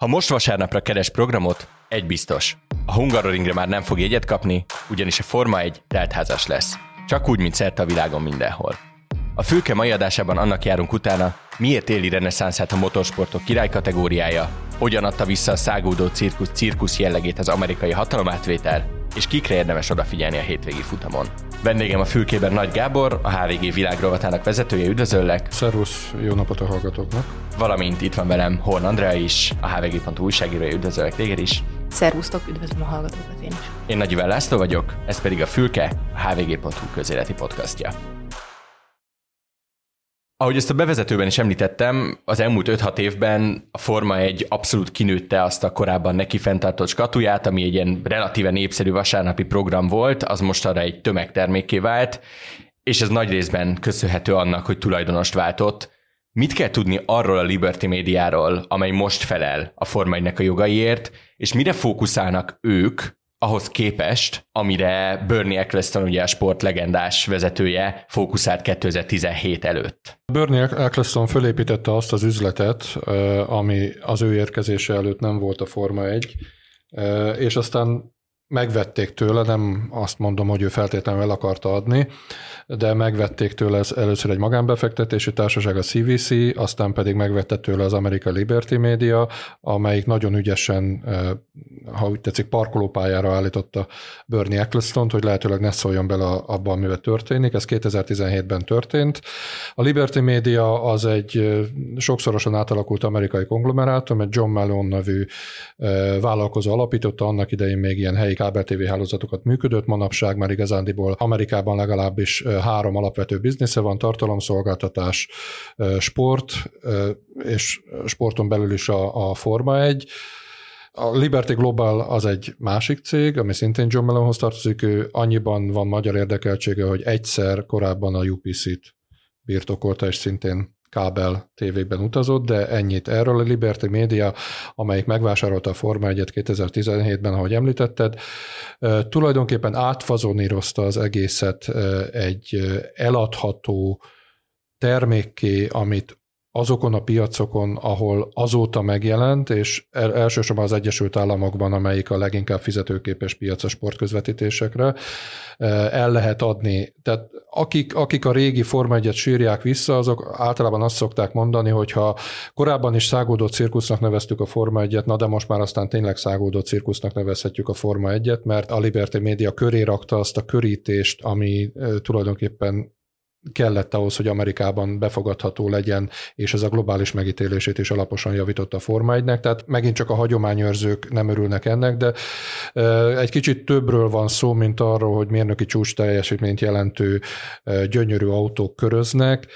Ha most vasárnapra keres programot, egy biztos. A Hungaroringre már nem fog jegyet kapni, ugyanis a Forma egy teltházas lesz. Csak úgy, mint szerte a világon mindenhol. A fülke mai adásában annak járunk utána, miért éli reneszánszát a motorsportok király kategóriája, hogyan adta vissza a szágódó cirkusz cirkusz jellegét az amerikai hatalomátvétel, és kikre érdemes odafigyelni a hétvégi futamon. Vendégem a fülkében Nagy Gábor, a HVG világrovatának vezetője, üdvözöllek! Szervusz, jó napot a hallgatóknak! Valamint itt van velem Horn Andrea is, a hvg.hu újságírója, üdvözöllek téged is! Szervusztok, üdvözlöm a hallgatókat én is! Én Nagy Iván László vagyok, ez pedig a Fülke, a hvg.hu közéleti podcastja. Ahogy ezt a bevezetőben is említettem, az elmúlt 5-6 évben a Forma egy abszolút kinőtte azt a korábban neki fenntartott skatuját, ami egy ilyen relatíve népszerű vasárnapi program volt, az most arra egy tömegtermékké vált, és ez nagy részben köszönhető annak, hogy tulajdonost váltott. Mit kell tudni arról a Liberty médiáról, amely most felel a Forma 1 a jogaiért, és mire fókuszálnak ők, ahhoz képest, amire Bernie Eccleston, ugye a sport legendás vezetője, fókuszált 2017 előtt. Bernie Eccleston fölépítette azt az üzletet, ami az ő érkezése előtt nem volt a Forma 1, és aztán megvették tőle, nem azt mondom, hogy ő feltétlenül el akarta adni, de megvették tőle először egy magánbefektetési társaság, a CVC, aztán pedig megvette tőle az American Liberty Media, amelyik nagyon ügyesen, ha úgy tetszik, parkolópályára állította Bernie eccleston hogy lehetőleg ne szóljon bele abba, amivel történik. Ez 2017-ben történt. A Liberty Media az egy sokszorosan átalakult amerikai konglomerátum, egy John Malone nevű vállalkozó alapította, annak idején még ilyen helyi kábel TV hálózatokat működött, manapság már igazándiból Amerikában legalábbis három alapvető biznisze van, tartalomszolgáltatás, sport, és sporton belül is a, a Forma 1. A Liberty Global az egy másik cég, ami szintén John Mellonhoz tartozik, ő annyiban van magyar érdekeltsége, hogy egyszer korábban a UPC-t birtokolta, és szintén kábel tévékben utazott, de ennyit erről. A Liberty Media, amelyik megvásárolta a Forma 1 2017-ben, ahogy említetted, tulajdonképpen átfazonírozta az egészet egy eladható termékké, amit azokon a piacokon, ahol azóta megjelent, és elsősorban az Egyesült Államokban, amelyik a leginkább fizetőképes piac a sportközvetítésekre, el lehet adni. Tehát akik, akik a régi Forma 1 sírják vissza, azok általában azt szokták mondani, hogy ha korábban is szágódó cirkusznak neveztük a Forma 1 na de most már aztán tényleg szágódó cirkusznak nevezhetjük a Forma 1 mert a Liberty Media köré rakta azt a körítést, ami tulajdonképpen kellett ahhoz, hogy Amerikában befogadható legyen, és ez a globális megítélését is alaposan javította a Forma 1 tehát megint csak a hagyományőrzők nem örülnek ennek, de egy kicsit többről van szó, mint arról, hogy mérnöki csúcs teljesítményt jelentő gyönyörű autók köröznek,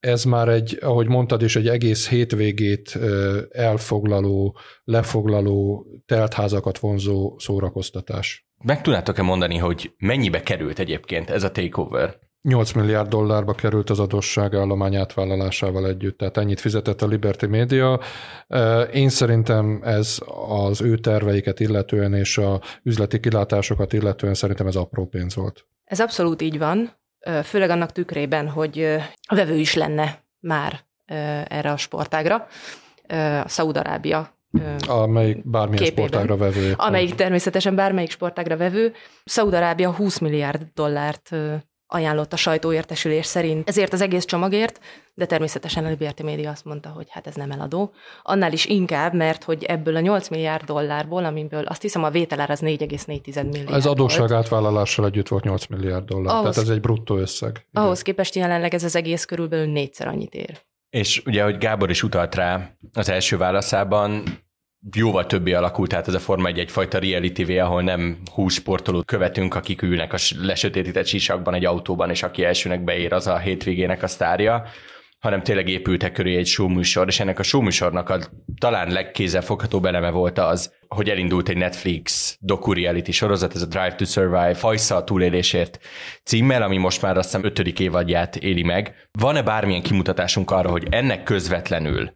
ez már egy, ahogy mondtad is, egy egész hétvégét elfoglaló, lefoglaló, teltházakat vonzó szórakoztatás. Meg tudnátok-e mondani, hogy mennyibe került egyébként ez a takeover? 8 milliárd dollárba került az adósságállomány átvállalásával együtt, tehát ennyit fizetett a Liberty Media. Én szerintem ez az ő terveiket illetően és a üzleti kilátásokat illetően szerintem ez apró pénz volt. Ez abszolút így van, főleg annak tükrében, hogy a vevő is lenne már erre a sportágra. A Szaúd-Arábia Amelyik bármilyen képében, sportágra vevő. Amelyik természetesen bármelyik sportágra vevő. Szaúd-Arábia 20 milliárd dollárt ajánlott a sajtóértesülés szerint ezért az egész csomagért, de természetesen a Liberty Media azt mondta, hogy hát ez nem eladó. Annál is inkább, mert hogy ebből a 8 milliárd dollárból, amiből azt hiszem a vételár az 4,4 milliárd Ez adósság átvállalással együtt volt 8 milliárd dollár, ahhoz, tehát ez egy bruttó összeg. Igen. Ahhoz képest jelenleg ez az egész körülbelül négyszer annyit ér. És ugye, hogy Gábor is utalt rá az első válaszában, jóval többé alakult át ez a Forma egy egyfajta reality TV, ahol nem hús sportolót követünk, akik ülnek a lesötétített sisakban egy autóban, és aki elsőnek beér, az a hétvégének a sztárja, hanem tényleg épültek köré egy showműsor, és ennek a showműsornak a talán legkézzelfogható beleme volt az, hogy elindult egy Netflix docu-reality sorozat, ez a Drive to Survive, Fajsza a túlélésért címmel, ami most már azt hiszem ötödik évadját éli meg. Van-e bármilyen kimutatásunk arra, hogy ennek közvetlenül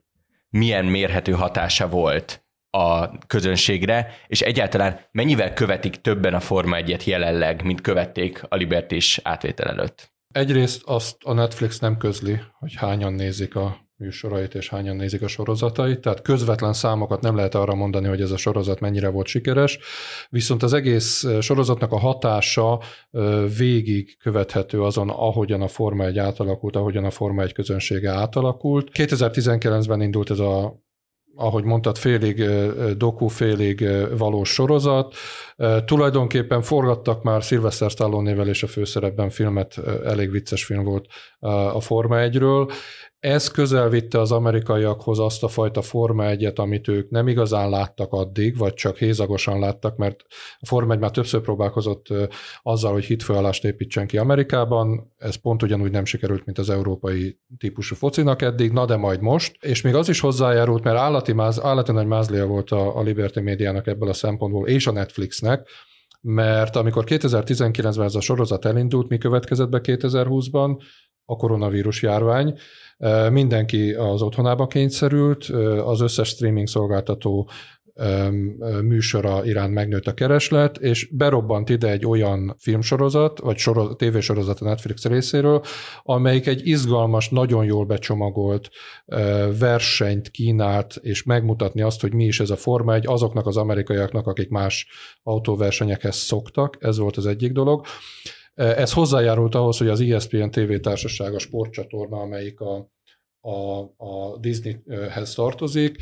milyen mérhető hatása volt a közönségre, és egyáltalán mennyivel követik többen a Forma 1 jelenleg, mint követték a Liberty is átvétel előtt? Egyrészt azt a Netflix nem közli, hogy hányan nézik a műsorait, és hányan nézik a sorozatait, tehát közvetlen számokat nem lehet arra mondani, hogy ez a sorozat mennyire volt sikeres, viszont az egész sorozatnak a hatása végig követhető azon, ahogyan a Forma 1 átalakult, ahogyan a Forma 1 közönsége átalakult. 2019-ben indult ez a ahogy mondtad, félig doku, félig valós sorozat. Tulajdonképpen forgattak már Sylvester Stallone-nével és a főszerepben filmet, elég vicces film volt a Forma 1-ről, ez közel vitte az amerikaiakhoz azt a fajta Forma 1 amit ők nem igazán láttak addig, vagy csak hézagosan láttak, mert a Forma 1 már többször próbálkozott azzal, hogy hitfőállást építsen ki Amerikában, ez pont ugyanúgy nem sikerült, mint az európai típusú focinak eddig, na de majd most, és még az is hozzájárult, mert állati, máz, állati nagy mázlia volt a, a Liberty médiának ebből a szempontból, és a Netflixnek, mert amikor 2019-ben ez a sorozat elindult, mi következett be 2020-ban? A koronavírus járvány, Mindenki az otthonába kényszerült, az összes streaming szolgáltató műsora iránt megnőtt a kereslet, és berobbant ide egy olyan filmsorozat, vagy soroz, tévésorozat a Netflix részéről, amelyik egy izgalmas, nagyon jól becsomagolt versenyt kínált, és megmutatni azt, hogy mi is ez a Forma egy azoknak az amerikaiaknak, akik más autóversenyekhez szoktak, ez volt az egyik dolog. Ez hozzájárult ahhoz, hogy az ESPN TV társaság, a sportcsatorna, amelyik a, a, a Disneyhez tartozik,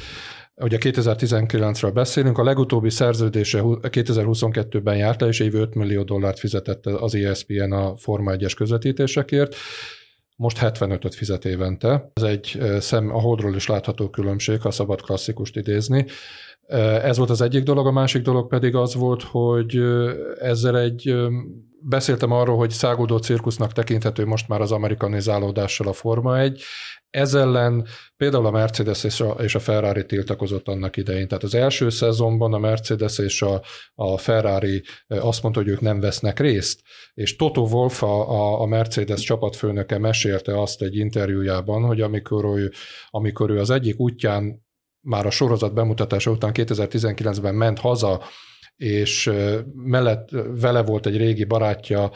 ugye 2019-ről beszélünk, a legutóbbi szerződése 2022-ben járt le, és év 5 millió dollárt fizetett az ESPN a Forma 1-es közvetítésekért, most 75-öt fizet évente. Ez egy szem, a holdról is látható különbség, ha szabad klasszikust idézni. Ez volt az egyik dolog, a másik dolog pedig az volt, hogy ezzel egy beszéltem arról, hogy száguldó cirkusznak tekinthető most már az amerikanizálódással a Forma 1. Ez ellen például a Mercedes és a, és a Ferrari tiltakozott annak idején. Tehát az első szezonban a Mercedes és a, a Ferrari azt mondta, hogy ők nem vesznek részt, és Toto Wolff, a, a Mercedes csapatfőnöke mesélte azt egy interjújában, hogy amikor ő, amikor ő az egyik útján már a sorozat bemutatása után 2019-ben ment haza, és mellett vele volt egy régi barátja,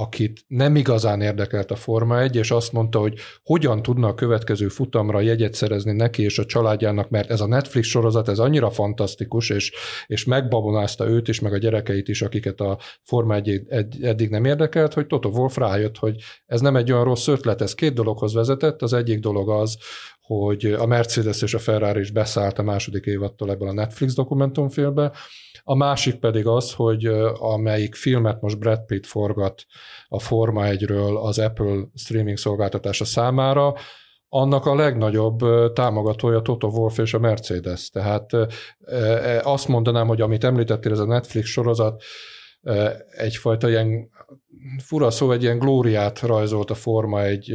akit nem igazán érdekelt a Forma 1, és azt mondta, hogy hogyan tudna a következő futamra jegyet szerezni neki és a családjának, mert ez a Netflix sorozat, ez annyira fantasztikus, és, és megbabonázta őt is, meg a gyerekeit is, akiket a Forma 1 eddig nem érdekelt, hogy Toto Wolf rájött, hogy ez nem egy olyan rossz ötlet, ez két dologhoz vezetett. Az egyik dolog az, hogy a Mercedes és a Ferrari is beszállt a második évattól ebből a Netflix dokumentumfilmbe, a másik pedig az, hogy amelyik filmet most Brad Pitt forgat a Forma 1-ről az Apple streaming szolgáltatása számára, annak a legnagyobb támogatója Toto Wolff és a Mercedes. Tehát azt mondanám, hogy amit említettél, ez a Netflix sorozat, egyfajta ilyen fura szó, egy ilyen glóriát rajzolt a forma egy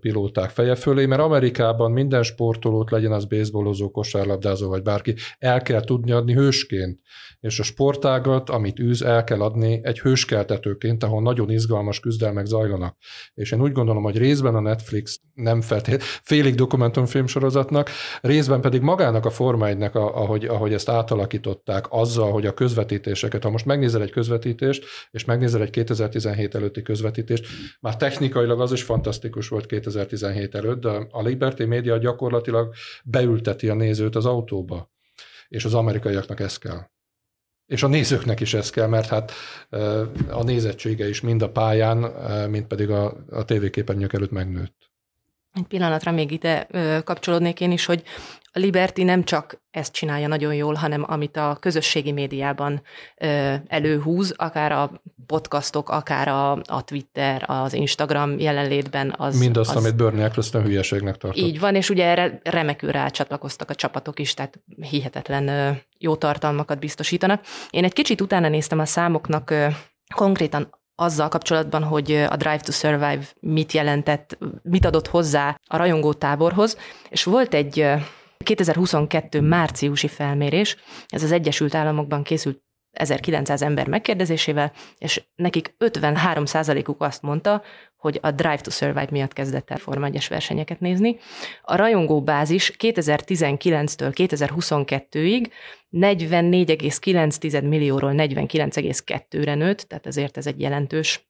pilóták feje fölé, mert Amerikában minden sportolót, legyen az baseballozó, kosárlabdázó vagy bárki, el kell tudni adni hősként. És a sportágat, amit űz, el kell adni egy hőskeltetőként, ahol nagyon izgalmas küzdelmek zajlanak. És én úgy gondolom, hogy részben a Netflix nem feltétlenül félig dokumentumfilm sorozatnak, részben pedig magának a Forma 1 ahogy, ahogy ezt átalakították, azzal, hogy a közvetítéseket, ha most megnézel egy közvetítést, és megnézel egy 2017 előtti közvetítést, már technikailag az is fantasztikus volt 2017 előtt, de a Liberty Media gyakorlatilag beülteti a nézőt az autóba. És az amerikaiaknak ez kell. És a nézőknek is ez kell, mert hát a nézettsége is mind a pályán, mind pedig a, a tévéképernyők előtt megnőtt. Egy pillanatra még ide ö, kapcsolódnék én is, hogy a Liberty nem csak ezt csinálja nagyon jól, hanem amit a közösségi médiában ö, előhúz, akár a podcastok, akár a, a Twitter, az Instagram jelenlétben. Az, Mindazt, az, amit Bernie Eccleston hülyeségnek tartott. Így van, és ugye erre remekül rácsatlakoztak a csapatok is, tehát hihetetlen ö, jó tartalmakat biztosítanak. Én egy kicsit utána néztem a számoknak, ö, konkrétan azzal kapcsolatban, hogy a Drive to Survive mit jelentett, mit adott hozzá a rajongó táborhoz, és volt egy 2022 márciusi felmérés, ez az Egyesült Államokban készült 1900 ember megkérdezésével, és nekik 53 uk azt mondta, hogy a Drive to Survive miatt kezdett el Forma 1 versenyeket nézni. A rajongó bázis 2019-től 2022-ig 44,9 millióról 49,2-re nőtt, tehát ezért ez egy jelentős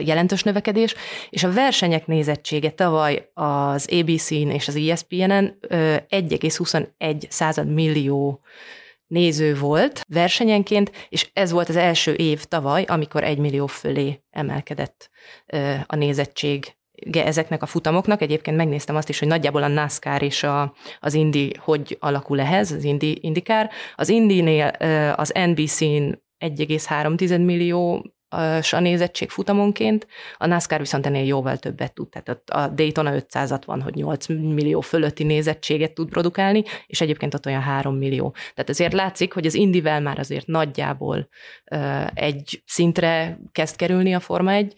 jelentős növekedés, és a versenyek nézettsége tavaly az ABC-n és az ESPN-en 1,21 század millió néző volt versenyenként, és ez volt az első év tavaly, amikor egy millió fölé emelkedett a nézettség ezeknek a futamoknak. Egyébként megnéztem azt is, hogy nagyjából a NASCAR és a, az Indy hogy alakul ehhez, az Indy, Indikár. Az Indy-nél az NBC-n 1,3 millió a nézettség futamonként, a NASCAR viszont ennél jóval többet tud, tehát a Daytona 500 van, hogy 8 millió fölötti nézettséget tud produkálni, és egyébként ott olyan 3 millió. Tehát ezért látszik, hogy az Indivel már azért nagyjából egy szintre kezd kerülni a Forma 1,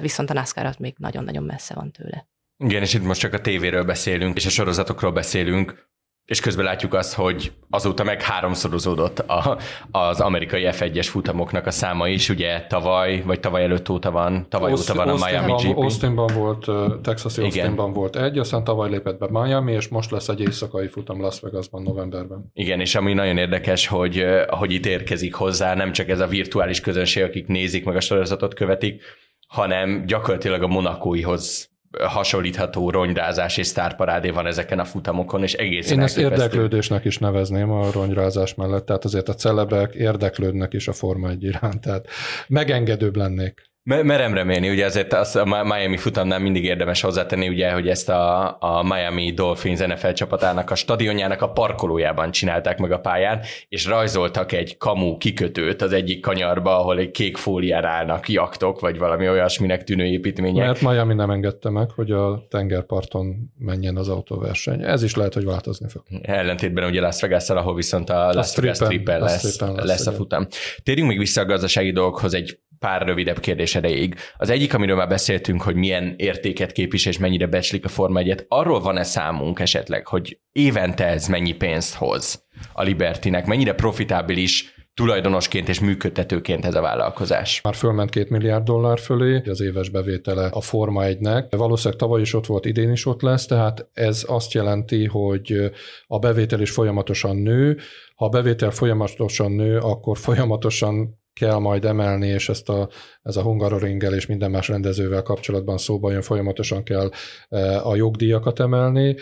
viszont a NASCAR az még nagyon-nagyon messze van tőle. Igen, és itt most csak a tévéről beszélünk, és a sorozatokról beszélünk, és közben látjuk azt, hogy azóta meg háromszorozódott a, az amerikai F1-es futamoknak a száma is, ugye tavaly, vagy tavaly előtt óta van, tavaly Austin, óta van a Miami GP. Austinban volt, Texas Austinban volt egy, aztán tavaly lépett be Miami, és most lesz egy éjszakai futam Las Vegasban novemberben. Igen, és ami nagyon érdekes, hogy, hogy itt érkezik hozzá nem csak ez a virtuális közönség, akik nézik meg a sorozatot követik, hanem gyakorlatilag a monakóihoz hasonlítható ronyrázás és sztárparádé van ezeken a futamokon, és egészen Én ezt érdeklődésnek is nevezném a ronyrázás mellett, tehát azért a celebek érdeklődnek is a Forma 1 iránt, tehát megengedőbb lennék. Merem remélni, ugye ezért azt a Miami futamnál mindig érdemes hozzátenni, ugye, hogy ezt a, a Miami Dolphins NFL csapatának a stadionjának a parkolójában csinálták meg a pályán, és rajzoltak egy kamu kikötőt az egyik kanyarba, ahol egy kék fóliára állnak jaktok, vagy valami olyasminek tűnő építmények. Mert Miami nem engedte meg, hogy a tengerparton menjen az autóverseny. Ez is lehet, hogy változni fog. Ellentétben ugye Las vegas ahol viszont a Las Vegas Triple lesz, lesz, lesz a futam. Térjünk még vissza a gazdasági dolgokhoz egy pár rövidebb kérdés erejéig. Az egyik, amiről már beszéltünk, hogy milyen értéket képvisel és mennyire becslik a Forma 1 arról van-e számunk esetleg, hogy évente ez mennyi pénzt hoz a Libertinek, mennyire profitábilis tulajdonosként és működtetőként ez a vállalkozás. Már fölment két milliárd dollár fölé, az éves bevétele a Forma 1-nek. Valószínűleg tavaly is ott volt, idén is ott lesz, tehát ez azt jelenti, hogy a bevétel is folyamatosan nő. Ha a bevétel folyamatosan nő, akkor folyamatosan kell majd emelni, és ezt a, ez a Hungaroringgel és minden más rendezővel kapcsolatban szóba jön, folyamatosan kell e, a jogdíjakat emelni.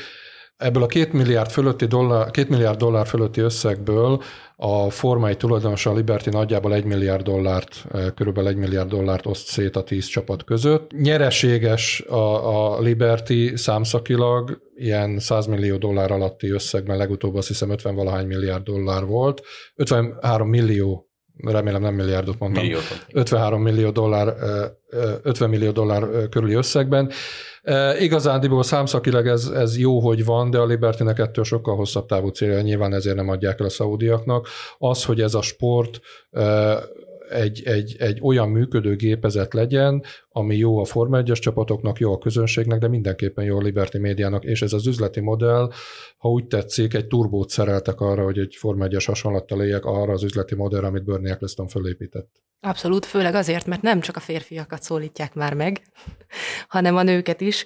Ebből a két milliárd, fölötti dollár, két milliárd dollár fölötti összegből a formai tulajdonosa a Liberty nagyjából egy milliárd dollárt, e, körülbelül egy milliárd dollárt oszt szét a tíz csapat között. Nyereséges a, a Liberty számszakilag, ilyen 100 millió dollár alatti összegben legutóbb azt hiszem 50 valahány milliárd dollár volt. 53 millió remélem nem milliárdot mondtam, Milliót. 53 millió dollár, 50 millió dollár körüli összegben. Igazándiból számszakileg ez, ez jó, hogy van, de a Libertynek ettől sokkal hosszabb távú célja, nyilván ezért nem adják el a szaudiaknak. Az, hogy ez a sport egy, egy, egy olyan működő gépezet legyen, ami jó a Forma 1-es csapatoknak, jó a közönségnek, de mindenképpen jó a Liberty médiának, és ez az üzleti modell, ha úgy tetszik, egy turbót szereltek arra, hogy egy Forma 1-es hasonlattal éljek arra az üzleti modellre, amit Bernie Eccleston fölépített. Abszolút, főleg azért, mert nem csak a férfiakat szólítják már meg, hanem a nőket is.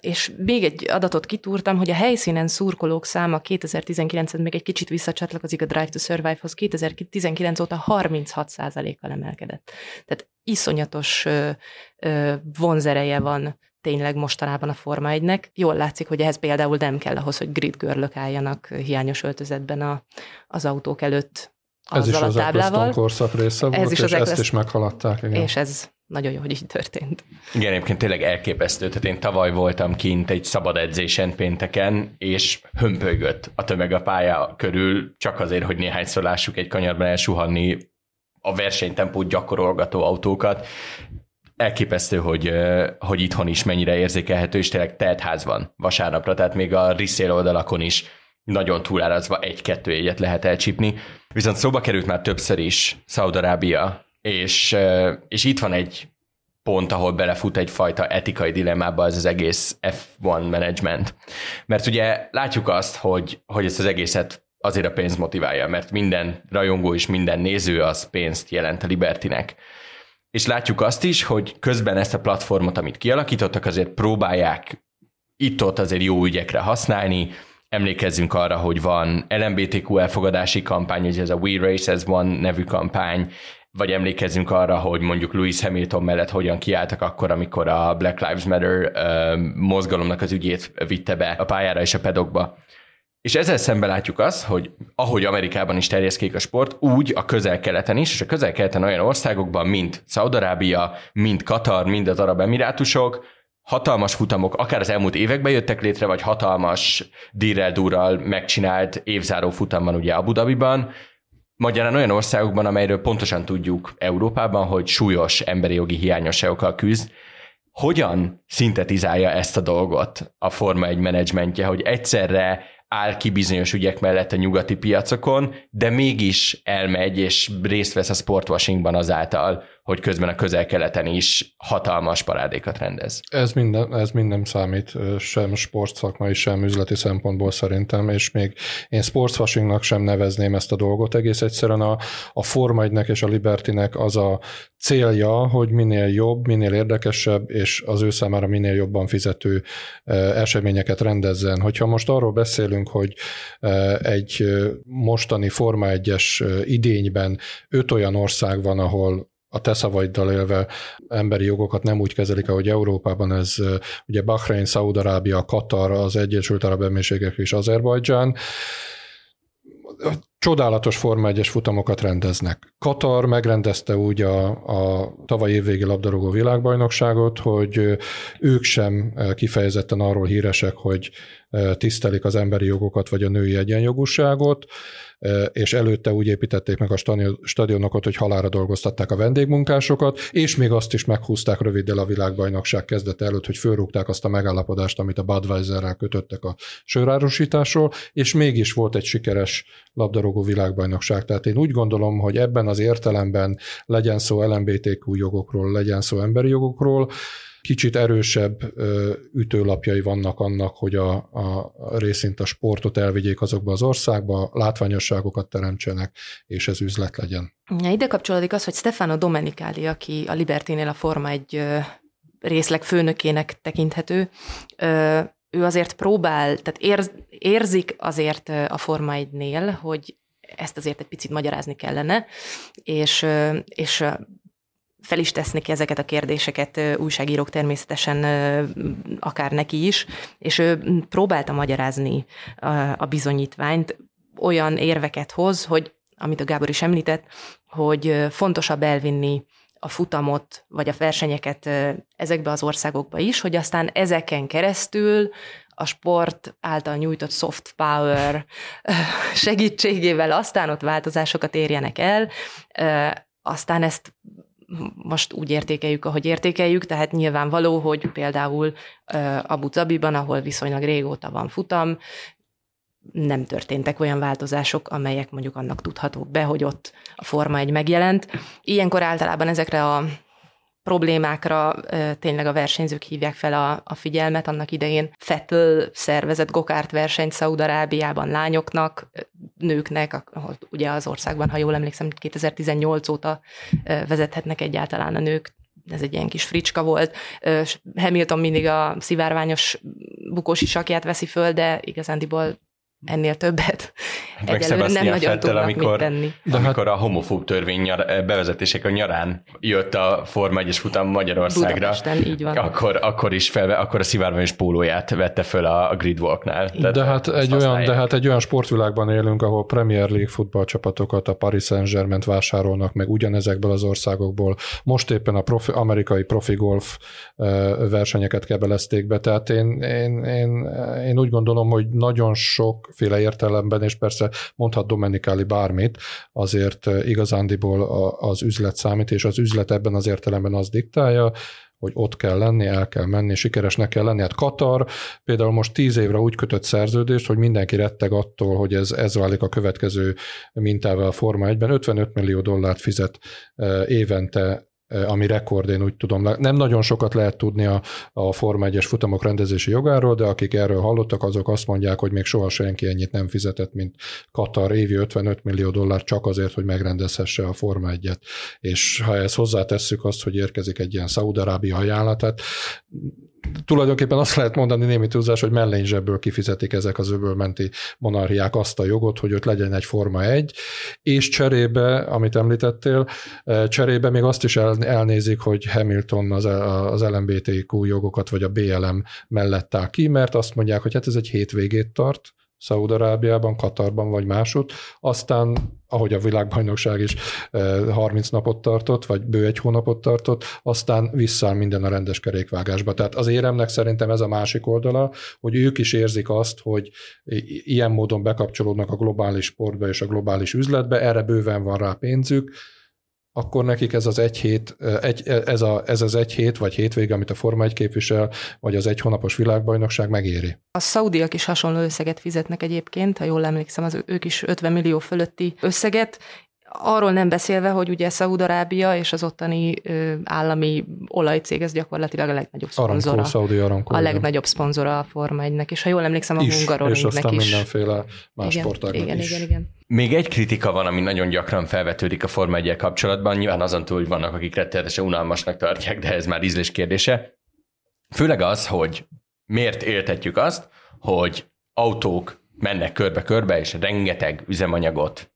És még egy adatot kitúrtam, hogy a helyszínen szurkolók száma 2019-ben még egy kicsit visszacsatlakozik a Drive to Survive-hoz, 2019 óta 36%-kal emelkedett. Tehát iszonyatos vonzereje van tényleg mostanában a Forma 1-nek. Jól látszik, hogy ehhez például nem kell ahhoz, hogy grid görlök álljanak hiányos öltözetben a, az autók előtt ez is az Eccleston korszak része volt, ez is és ezt is meghaladták. Igen. És ez nagyon jó, hogy így történt. Igen, egyébként tényleg elképesztő. Tehát én tavaly voltam kint egy szabad edzésen pénteken, és hömpölygött a tömeg a pálya körül, csak azért, hogy néhányszor lássuk egy kanyarban elsuhanni a versenytempót gyakorolgató autókat. Elképesztő, hogy, hogy itthon is mennyire érzékelhető, és tényleg teltház van vasárnapra, tehát még a resale oldalakon is nagyon túlárazva egy-kettő egyet lehet elcsípni. Viszont szóba került már többször is Szaudarábia, és, és itt van egy pont, ahol belefut egyfajta etikai dilemmába az az egész F1 management. Mert ugye látjuk azt, hogy, hogy ezt az egészet azért a pénz motiválja, mert minden rajongó és minden néző az pénzt jelent a Libertinek. És látjuk azt is, hogy közben ezt a platformot, amit kialakítottak, azért próbálják itt-ott azért jó ügyekre használni, Emlékezzünk arra, hogy van LMBTQ elfogadási kampány, ugye ez a We Race as One nevű kampány, vagy emlékezzünk arra, hogy mondjuk Louis Hamilton mellett hogyan kiálltak akkor, amikor a Black Lives Matter mozgalomnak az ügyét vitte be a pályára és a pedokba. És ezzel szemben látjuk azt, hogy ahogy Amerikában is terjeszkék a sport, úgy a közel-keleten is, és a közel-keleten olyan országokban, mint Szaudarábia, mint Katar, mind az Arab Emirátusok, hatalmas futamok, akár az elmúlt években jöttek létre, vagy hatalmas dirrel megcsinált évzáró futamban ugye Abu Dhabiban, Magyarán olyan országokban, amelyről pontosan tudjuk Európában, hogy súlyos emberi jogi hiányosságokkal küzd, hogyan szintetizálja ezt a dolgot a Forma egy menedzsmentje, hogy egyszerre áll ki bizonyos ügyek mellett a nyugati piacokon, de mégis elmegy és részt vesz a sportwashingban azáltal, hogy közben a közel-keleten is hatalmas parádékat rendez. Ez minden, ez minden számít, sem sportszakmai, sem üzleti szempontból szerintem, és még én sportswashingnak sem nevezném ezt a dolgot. Egész egyszerűen a, a Forma 1 és a Libertynek az a célja, hogy minél jobb, minél érdekesebb, és az ő számára minél jobban fizető eseményeket rendezzen. Hogyha most arról beszélünk, hogy egy mostani Forma 1-es idényben öt olyan ország van, ahol a te szavaiddal élve emberi jogokat nem úgy kezelik, ahogy Európában ez ugye Bahrein, Szaudarábia, Katar, az Egyesült Arab Emírségek és Azerbajdzsán csodálatos Forma 1-es futamokat rendeznek. Katar megrendezte úgy a, a tavaly évvégi labdarúgó világbajnokságot, hogy ők sem kifejezetten arról híresek, hogy tisztelik az emberi jogokat vagy a női egyenjogúságot, és előtte úgy építették meg a stadionokat, hogy halára dolgoztatták a vendégmunkásokat, és még azt is meghúzták röviddel a világbajnokság kezdete előtt, hogy fölrúgták azt a megállapodást, amit a Budweiserrel kötöttek a sörárusításról, és mégis volt egy sikeres labdarúgó világbajnokság. Tehát én úgy gondolom, hogy ebben az értelemben legyen szó LMBTQ jogokról, legyen szó emberi jogokról, kicsit erősebb ütőlapjai vannak annak, hogy a, a részint a sportot elvigyék azokba az országba, látványosságokat teremtsenek, és ez üzlet legyen. Ja, ide kapcsolódik az, hogy Stefano Domenicali, aki a Libertinél a Forma egy részleg főnökének tekinthető, ő azért próbál, tehát érz, érzik azért a Forma 1-nél, hogy ezt azért egy picit magyarázni kellene, és, és fel is tesznek ezeket a kérdéseket újságírók természetesen akár neki is, és ő próbálta magyarázni a bizonyítványt, olyan érveket hoz, hogy amit a Gábor is említett, hogy fontosabb elvinni a futamot, vagy a versenyeket ezekbe az országokba is, hogy aztán ezeken keresztül a sport által nyújtott soft power segítségével aztán ott változásokat érjenek el, aztán ezt most úgy értékeljük, ahogy értékeljük, tehát nyilvánvaló, hogy például Abu Zabiban, ahol viszonylag régóta van futam, nem történtek olyan változások, amelyek mondjuk annak tudhatók be, hogy ott a forma egy megjelent. Ilyenkor általában ezekre a problémákra tényleg a versenyzők hívják fel a, a figyelmet. Annak idején Fettel szervezett gokárt versenyt Szaudarábiában lányoknak, nőknek, ahol ugye az országban, ha jól emlékszem, 2018 óta vezethetnek egyáltalán a nők ez egy ilyen kis fricska volt. Hamilton mindig a szivárványos bukós isakját veszi föl, de igazándiból ennél többet egyelőre nem nagyon Fettel, tudnak amikor, mit tenni. De amikor hát... a homofób törvény nyar, bevezetések a nyarán jött a Forma 1 futam Magyarországra, Budapesten, így van. Akkor, akkor is felve, akkor a szivárványos pólóját vette föl a, a gridwalknál. De hát, egy olyan, de hát egy olyan sportvilágban élünk, ahol Premier League futballcsapatokat a Paris Saint-Germain vásárolnak meg ugyanezekből az országokból. Most éppen a profi, amerikai profi golf versenyeket kebelezték be, tehát én, én, én, én úgy gondolom, hogy nagyon sok sokféle értelemben, és persze mondhat Domenikáli bármit, azért eh, igazándiból az üzlet számít, és az üzlet ebben az értelemben az diktálja, hogy ott kell lenni, el kell menni, sikeresnek kell lenni. Hát Katar például most tíz évre úgy kötött szerződést, hogy mindenki retteg attól, hogy ez, ez válik a következő mintával a Forma 1-ben. 55 millió dollárt fizet eh, évente ami rekord, én úgy tudom. Nem nagyon sokat lehet tudni a, a Forma 1-es futamok rendezési jogáról, de akik erről hallottak, azok azt mondják, hogy még soha senki ennyit nem fizetett, mint Katar évi 55 millió dollár csak azért, hogy megrendezhesse a Forma 1-et. És ha ezt hozzátesszük azt, hogy érkezik egy ilyen Szaudarábia ajánlat, tehát tulajdonképpen azt lehet mondani némi túlzás, hogy mellényzsebből kifizetik ezek az öbölmenti monarchiák azt a jogot, hogy ott legyen egy Forma 1, és cserébe, amit említettél, cserébe még azt is elnézik, hogy Hamilton az, az LMBTQ jogokat, vagy a BLM mellett áll ki, mert azt mondják, hogy hát ez egy hétvégét tart, Szaúd-Arábiában, Katarban vagy másút, aztán, ahogy a világbajnokság is 30 eh, napot tartott, vagy bő egy hónapot tartott, aztán vissza minden a rendes kerékvágásba. Tehát az éremnek szerintem ez a másik oldala, hogy ők is érzik azt, hogy ilyen módon bekapcsolódnak a globális sportba és a globális üzletbe, erre bőven van rá pénzük, akkor nekik ez az egy hét, egy, ez, a, ez az egy hét vagy hétvége, amit a Forma 1 képvisel, vagy az egy hónapos világbajnokság megéri. A szaudiak is hasonló összeget fizetnek egyébként, ha jól emlékszem, az ők is 50 millió fölötti összeget, Arról nem beszélve, hogy ugye Szaúd-Arábia és az ottani ö, állami olajcég, ez gyakorlatilag a legnagyobb szponzora. Aramco, Saudi Aramco, a legnagyobb szponzora a Forma 1 és ha jól emlékszem, a Hungaroringnek is. És aztán is. mindenféle más igen, sportágnak igen, is. Igen, igen, Még egy kritika van, ami nagyon gyakran felvetődik a Forma 1 kapcsolatban, nyilván azon túl, hogy vannak, akik rettenetesen unalmasnak tartják, de ez már ízlés kérdése. Főleg az, hogy miért éltetjük azt, hogy autók mennek körbe-körbe, és rengeteg üzemanyagot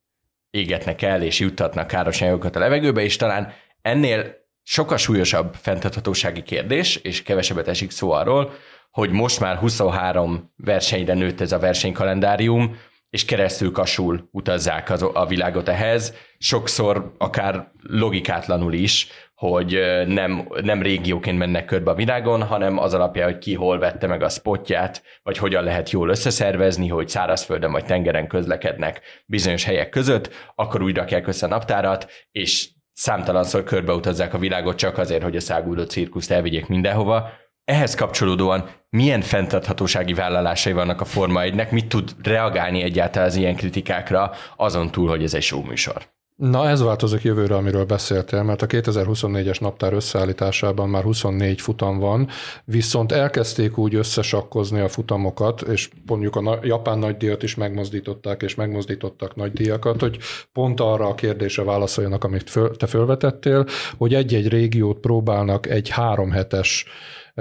égetnek el és juttatnak káros anyagokat a levegőbe, és talán ennél sokkal súlyosabb fenntarthatósági kérdés, és kevesebbet esik szó arról, hogy most már 23 versenyre nőtt ez a versenykalendárium, és keresztül kasul utazzák az, a világot ehhez, sokszor akár logikátlanul is, hogy nem, nem régióként mennek körbe a világon, hanem az alapja, hogy ki hol vette meg a spotját, vagy hogyan lehet jól összeszervezni, hogy szárazföldön vagy tengeren közlekednek bizonyos helyek között, akkor úgy rakják össze a naptárat, és számtalanszor körbeutazzák a világot csak azért, hogy a száguldó cirkuszt elvigyék mindenhova. Ehhez kapcsolódóan milyen fenntarthatósági vállalásai vannak a Forma 1-nek, mit tud reagálni egyáltalán az ilyen kritikákra, azon túl, hogy ez egy show műsor? Na ez változik jövőre, amiről beszéltél, mert a 2024-es naptár összeállításában már 24 futam van, viszont elkezdték úgy összesakkozni a futamokat, és mondjuk a japán nagydíjat is megmozdították, és megmozdítottak nagydíjakat, hogy pont arra a kérdésre válaszoljanak, amit föl, te fölvetettél, hogy egy-egy régiót próbálnak egy három hetes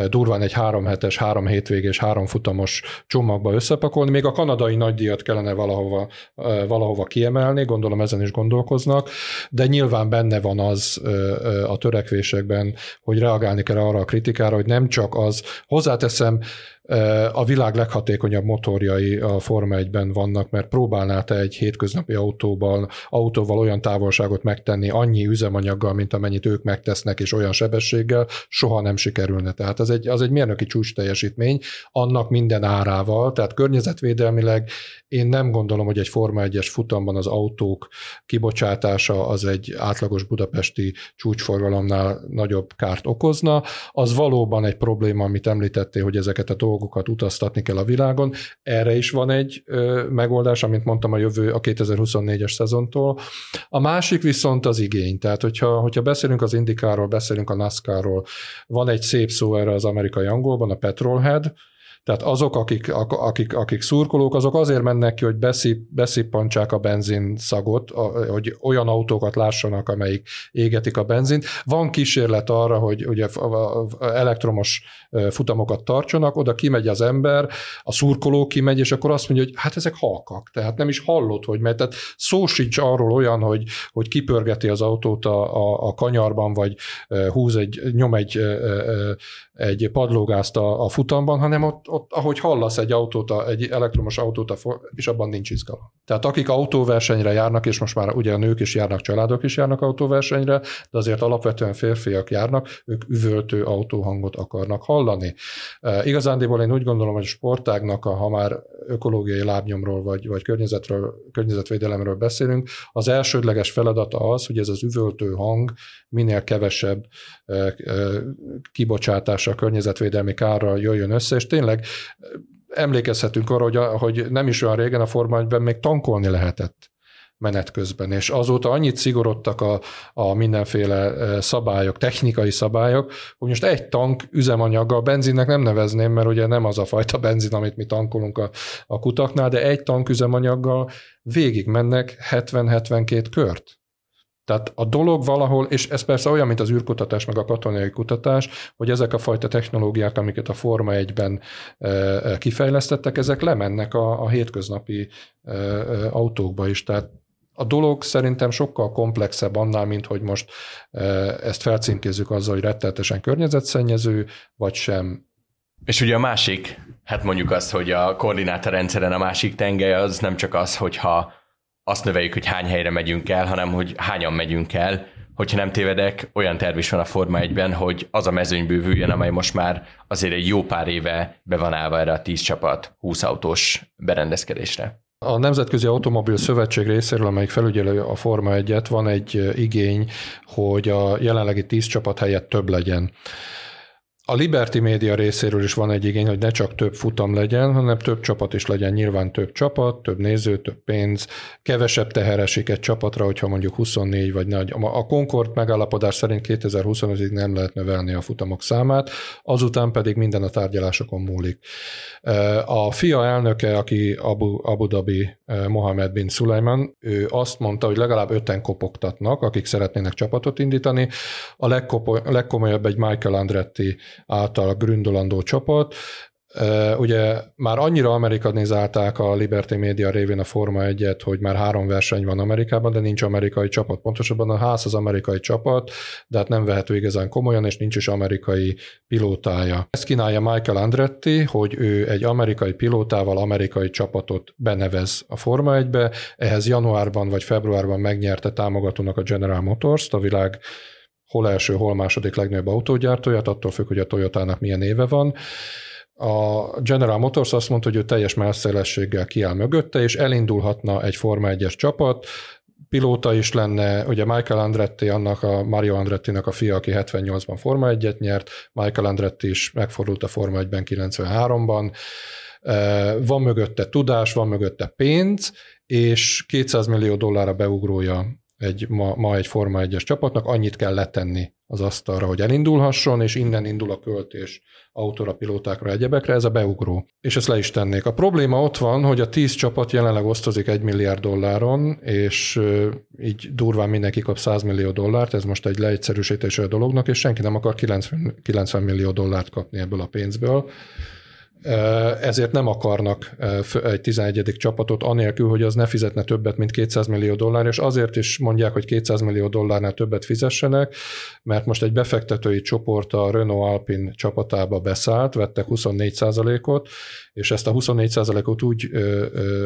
durván egy három hetes, három hétvégés, három futamos csomagba összepakolni. Még a kanadai nagydíjat kellene valahova, valahova kiemelni, gondolom ezen is gondolkoznak, de nyilván benne van az a törekvésekben, hogy reagálni kell arra a kritikára, hogy nem csak az, hozzáteszem, a világ leghatékonyabb motorjai a Forma 1-ben vannak, mert próbálnál te egy hétköznapi autóval, autóval olyan távolságot megtenni annyi üzemanyaggal, mint amennyit ők megtesznek, és olyan sebességgel, soha nem sikerülne. Tehát az egy, az egy mérnöki csúcs teljesítmény, annak minden árával, tehát környezetvédelmileg én nem gondolom, hogy egy Forma 1-es futamban az autók kibocsátása az egy átlagos budapesti csúcsforgalomnál nagyobb kárt okozna. Az valóban egy probléma, amit említettél, hogy ezeket a dolgokat utaztatni kell a világon. Erre is van egy ö, megoldás, amit mondtam a jövő a 2024-es szezontól. A másik viszont az igény. Tehát, hogyha, hogyha beszélünk az Indikáról, beszélünk a NASCAR-ról, van egy szép szó erre az amerikai angolban, a petrolhead, tehát azok, akik, akik, akik szurkolók, azok azért mennek ki, hogy beszip, beszippantsák a benzin szagot, hogy olyan autókat lássanak, amelyik égetik a benzint. Van kísérlet arra, hogy ugye elektromos futamokat tartsanak, oda kimegy az ember, a szurkoló kimegy, és akkor azt mondja, hogy hát ezek halkak, tehát nem is hallott, hogy mert tehát szó sincs arról olyan, hogy, hogy kipörgeti az autót a, a, a kanyarban, vagy húz egy, nyom egy, egy padlógázt a, a futamban, hanem ott, ott, ahogy hallasz egy autót, egy elektromos autót, és abban nincs izgalom. Tehát akik autóversenyre járnak, és most már ugye a nők is járnak, családok is járnak autóversenyre, de azért alapvetően férfiak járnak, ők üvöltő autóhangot akarnak hallani. E, igazándiból én úgy gondolom, hogy a sportágnak, ha már ökológiai lábnyomról vagy, vagy környezetről, környezetvédelemről beszélünk, az elsődleges feladata az, hogy ez az üvöltő hang minél kevesebb e, e, kibocsátása, környezetvédelmi kárra jöjjön össze, és tényleg emlékezhetünk arra, hogy, hogy nem is olyan régen a Forma 1 még tankolni lehetett menet közben, és azóta annyit szigorodtak a, a mindenféle szabályok, technikai szabályok, hogy most egy tank üzemanyaggal, benzinnek nem nevezném, mert ugye nem az a fajta benzin, amit mi tankolunk a, a kutaknál, de egy tank üzemanyaggal végig mennek 70-72 kört. Tehát a dolog valahol, és ez persze olyan, mint az űrkutatás, meg a katonai kutatás, hogy ezek a fajta technológiák, amiket a Forma 1-ben kifejlesztettek, ezek lemennek a, a hétköznapi autókba is. Tehát a dolog szerintem sokkal komplexebb annál, mint hogy most ezt felcímkézzük azzal, hogy retteltesen környezetszennyező, vagy sem. És ugye a másik, hát mondjuk azt, hogy a koordinátorrendszeren a másik tengely az nem csak az, hogyha azt növeljük, hogy hány helyre megyünk el, hanem hogy hányan megyünk el. Hogyha nem tévedek, olyan terv is van a Forma 1-ben, hogy az a mezőny bővüljön, amely most már azért egy jó pár éve be van állva erre a 10 csapat 20 autós berendezkedésre. A Nemzetközi Automobil Szövetség részéről, amelyik felügyelő a Forma 1-et, van egy igény, hogy a jelenlegi 10 csapat helyett több legyen. A Liberty Media részéről is van egy igény, hogy ne csak több futam legyen, hanem több csapat is legyen. Nyilván több csapat, több néző, több pénz, kevesebb teher esik egy csapatra, hogyha mondjuk 24 vagy nagy. A Concord megállapodás szerint 2025-ig nem lehet növelni a futamok számát, azután pedig minden a tárgyalásokon múlik. A FIA elnöke, aki Abu, Abu Dhabi Mohamed bin Sulaiman, ő azt mondta, hogy legalább öten kopogtatnak, akik szeretnének csapatot indítani. A legkomolyabb egy Michael Andretti által gründolandó csapat. Ugye már annyira amerikanizálták a Liberty Media révén a Forma 1-et, hogy már három verseny van Amerikában, de nincs amerikai csapat. Pontosabban a ház az amerikai csapat, de hát nem vehető igazán komolyan, és nincs is amerikai pilótája. Ezt kínálja Michael Andretti, hogy ő egy amerikai pilótával amerikai csapatot benevez a Forma 1-be. Ehhez januárban vagy februárban megnyerte támogatónak a General Motors, a világ hol első, hol második legnagyobb autógyártóját, attól függ, hogy a Toyotának milyen éve van. A General Motors azt mondta, hogy ő teljes messzélességgel kiáll mögötte, és elindulhatna egy Forma 1-es csapat, pilóta is lenne, ugye Michael Andretti, annak a Mario Andrettinek a fia, aki 78-ban Forma 1-et nyert, Michael Andretti is megfordult a Forma 1-ben 93-ban, van mögötte tudás, van mögötte pénz, és 200 millió dollárra beugrója egy, ma, ma egy Forma 1-es csapatnak, annyit kell letenni az asztalra, hogy elindulhasson, és innen indul a költés autóra, pilótákra, egyebekre, ez a beugró. És ezt le is tennék. A probléma ott van, hogy a 10 csapat jelenleg osztozik 1 milliárd dolláron, és így durván mindenki kap 100 millió dollárt, ez most egy leegyszerűsítése a dolognak, és senki nem akar 90, 90 millió dollárt kapni ebből a pénzből ezért nem akarnak egy 11. csapatot anélkül, hogy az ne fizetne többet, mint 200 millió dollár, és azért is mondják, hogy 200 millió dollárnál többet fizessenek, mert most egy befektetői csoport a Renault Alpine csapatába beszállt, vettek 24%-ot, és ezt a 24%-ot úgy,